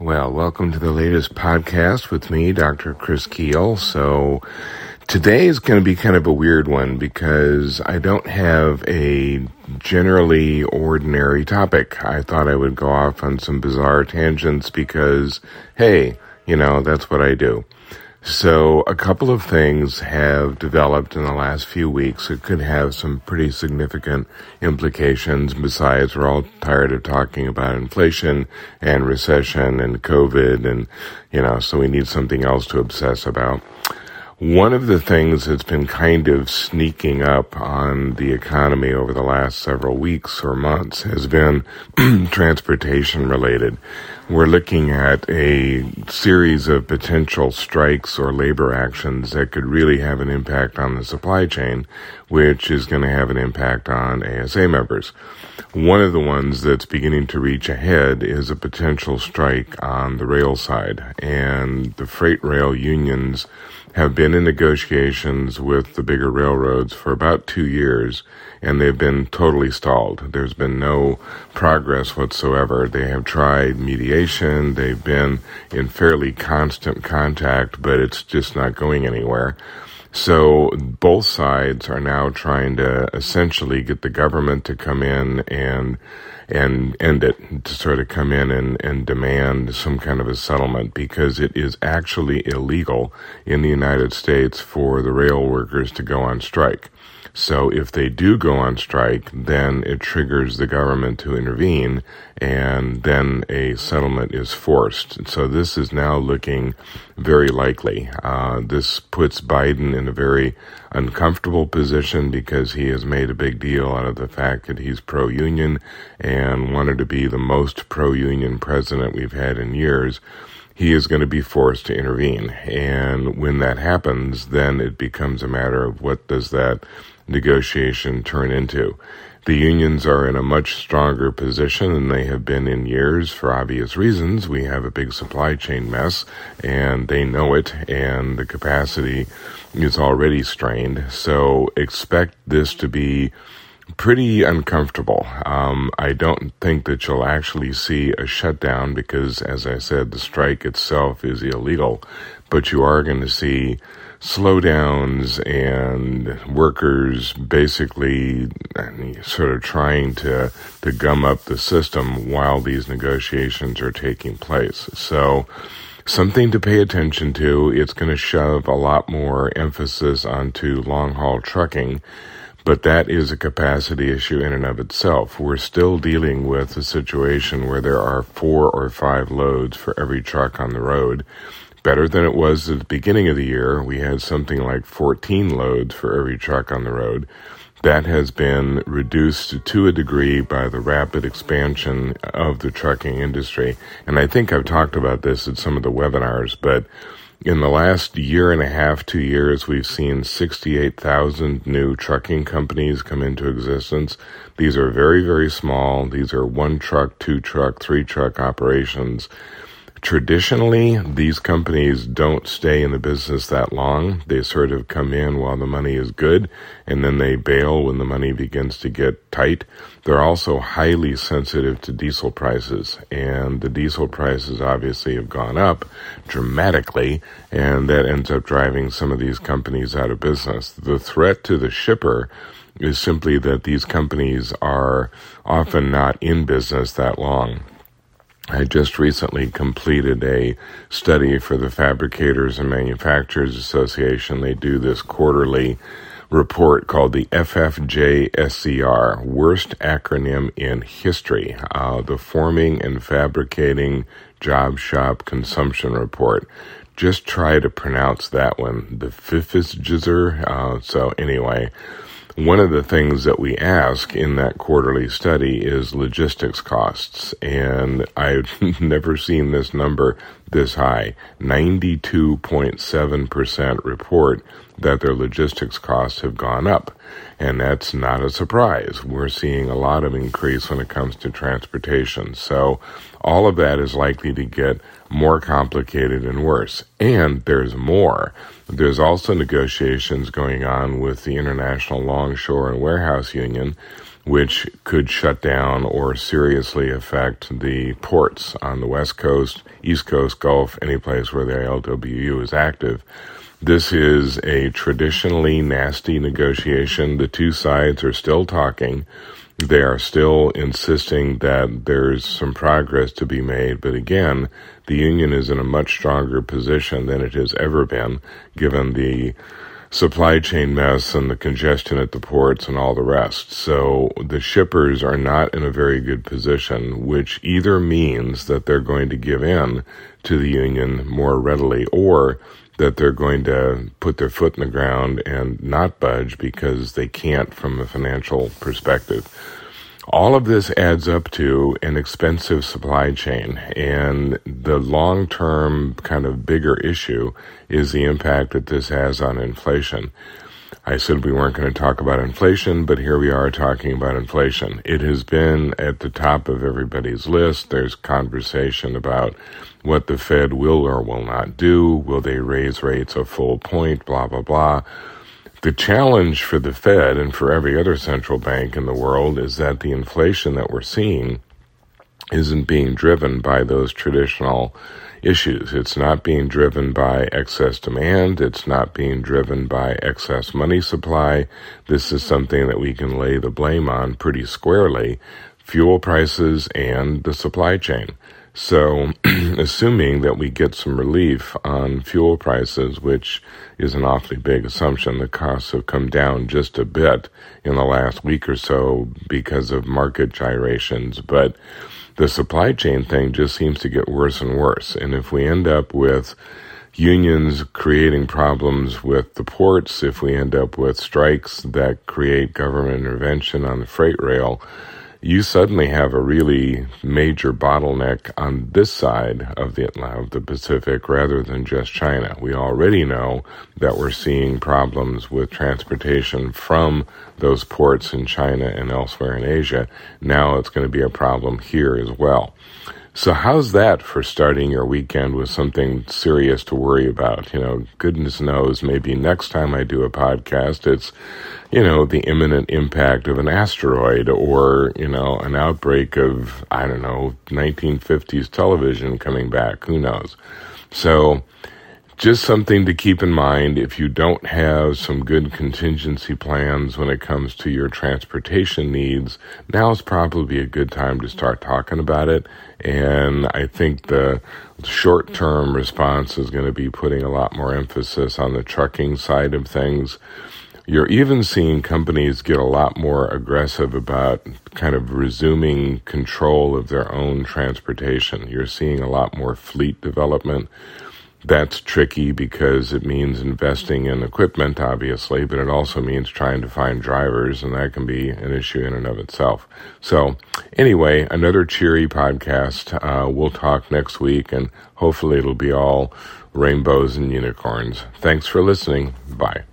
Well, welcome to the latest podcast with me, Dr. Chris Kuehl. So, today is going to be kind of a weird one because I don't have a generally ordinary topic. I thought I would go off on some bizarre tangents because, hey, you know, that's what I do. So a couple of things have developed in the last few weeks that could have some pretty significant implications. Besides, we're all tired of talking about inflation and recession and COVID and, you know, so we need something else to obsess about. One of the things that's been kind of sneaking up on the economy over the last several weeks or months has been transportation related. We're looking at a series of potential strikes or labor actions that could really have an impact on the supply chain, which is going to have an impact on ASA members. One of the ones that's beginning to reach ahead is a potential strike on the rail side, and the freight rail unions have been in negotiations with the bigger railroads for about two years, and they've been totally stalled. There's been no progress whatsoever. They have tried mediation, they've been in fairly constant contact, but it's just not going anywhere. So both sides are now trying to essentially get the government to come in and and end it to sort of come in and, and demand some kind of a settlement because it is actually illegal in the United States for the rail workers to go on strike. So if they do go on strike, then it triggers the government to intervene and then a settlement is forced. So this is now looking very likely. Uh, this puts Biden in a very uncomfortable position because he has made a big deal out of the fact that he's pro-union and wanted to be the most pro-union president we've had in years he is going to be forced to intervene. And when that happens, then it becomes a matter of what does that negotiation turn into. The unions are in a much stronger position than they have been in years for obvious reasons. We have a big supply chain mess and they know it and the capacity is already strained. So expect this to be pretty uncomfortable. Um, I don't think that you'll actually see a shutdown because, as I said, the strike itself is illegal, but you are going to see slowdowns and workers basically sort of trying to, to gum up the system while these negotiations are taking place. So, something to pay attention to. It's going to shove a lot more emphasis onto long haul trucking but that is a capacity issue in and of itself. We're still dealing with a situation where there are four or five loads for every truck on the road. Better than it was at the beginning of the year. We had something like 14 loads for every truck on the road. That has been reduced to a degree by the rapid expansion of the trucking industry. And I think I've talked about this at some of the webinars, but in the last year and a half, two years, we've seen 68,000 new trucking companies come into existence. These are very, very small. These are one truck, two truck, three truck operations. Traditionally, these companies don't stay in the business that long. They sort of come in while the money is good and then they bail when the money begins to get tight. They're also highly sensitive to diesel prices and the diesel prices obviously have gone up dramatically and that ends up driving some of these companies out of business. The threat to the shipper is simply that these companies are often not in business that long. I just recently completed a study for the Fabricators and Manufacturers Association. They do this quarterly report called the FFJSCR, worst acronym in history, uh, the Forming and Fabricating Job Shop Consumption Report. Just try to pronounce that one, the FIFISJIZR. Uh, so anyway, one of the things that we ask in that quarterly study is logistics costs, and I've never seen this number this high. 92.7% report that their logistics costs have gone up. And that's not a surprise. We're seeing a lot of increase when it comes to transportation. So all of that is likely to get more complicated and worse. And there's more. There's also negotiations going on with the International Longshore and Warehouse Union which could shut down or seriously affect the ports on the West Coast, East Coast, Gulf, any place where the ILWU is active. This is a traditionally nasty negotiation. The two sides are still talking. They are still insisting that there's some progress to be made, but again, the union is in a much stronger position than it has ever been, given the supply chain mess and the congestion at the ports and all the rest. So the shippers are not in a very good position, which either means that they're going to give in to the union more readily or that they're going to put their foot in the ground and not budge because they can't from a financial perspective. All of this adds up to an expensive supply chain, and the long term kind of bigger issue is the impact that this has on inflation. I said we weren't going to talk about inflation, but here we are talking about inflation. It has been at the top of everybody's list. There's conversation about what the Fed will or will not do. Will they raise rates a full point? Blah, blah, blah. The challenge for the Fed and for every other central bank in the world is that the inflation that we're seeing isn't being driven by those traditional issues. It's not being driven by excess demand. It's not being driven by excess money supply. This is something that we can lay the blame on pretty squarely fuel prices and the supply chain. So, assuming that we get some relief on fuel prices, which is an awfully big assumption, the costs have come down just a bit in the last week or so because of market gyrations. But the supply chain thing just seems to get worse and worse. And if we end up with unions creating problems with the ports, if we end up with strikes that create government intervention on the freight rail, you suddenly have a really major bottleneck on this side of the of the Pacific rather than just China. We already know that we're seeing problems with transportation from those ports in China and elsewhere in Asia. Now it's going to be a problem here as well. So how's that for starting your weekend with something serious to worry about? You know, goodness knows maybe next time I do a podcast, it's, you know, the imminent impact of an asteroid or, you know, an outbreak of, I don't know, 1950s television coming back. Who knows? So, just something to keep in mind if you don't have some good contingency plans when it comes to your transportation needs. Now is probably a good time to start talking about it. And I think the short term response is going to be putting a lot more emphasis on the trucking side of things. You're even seeing companies get a lot more aggressive about kind of resuming control of their own transportation. You're seeing a lot more fleet development that's tricky because it means investing in equipment, obviously, but it also means trying to find drivers, and that can be an issue in and of itself. So, anyway, another cheery podcast. Uh, we'll talk next week, and hopefully, it'll be all rainbows and unicorns. Thanks for listening. Bye.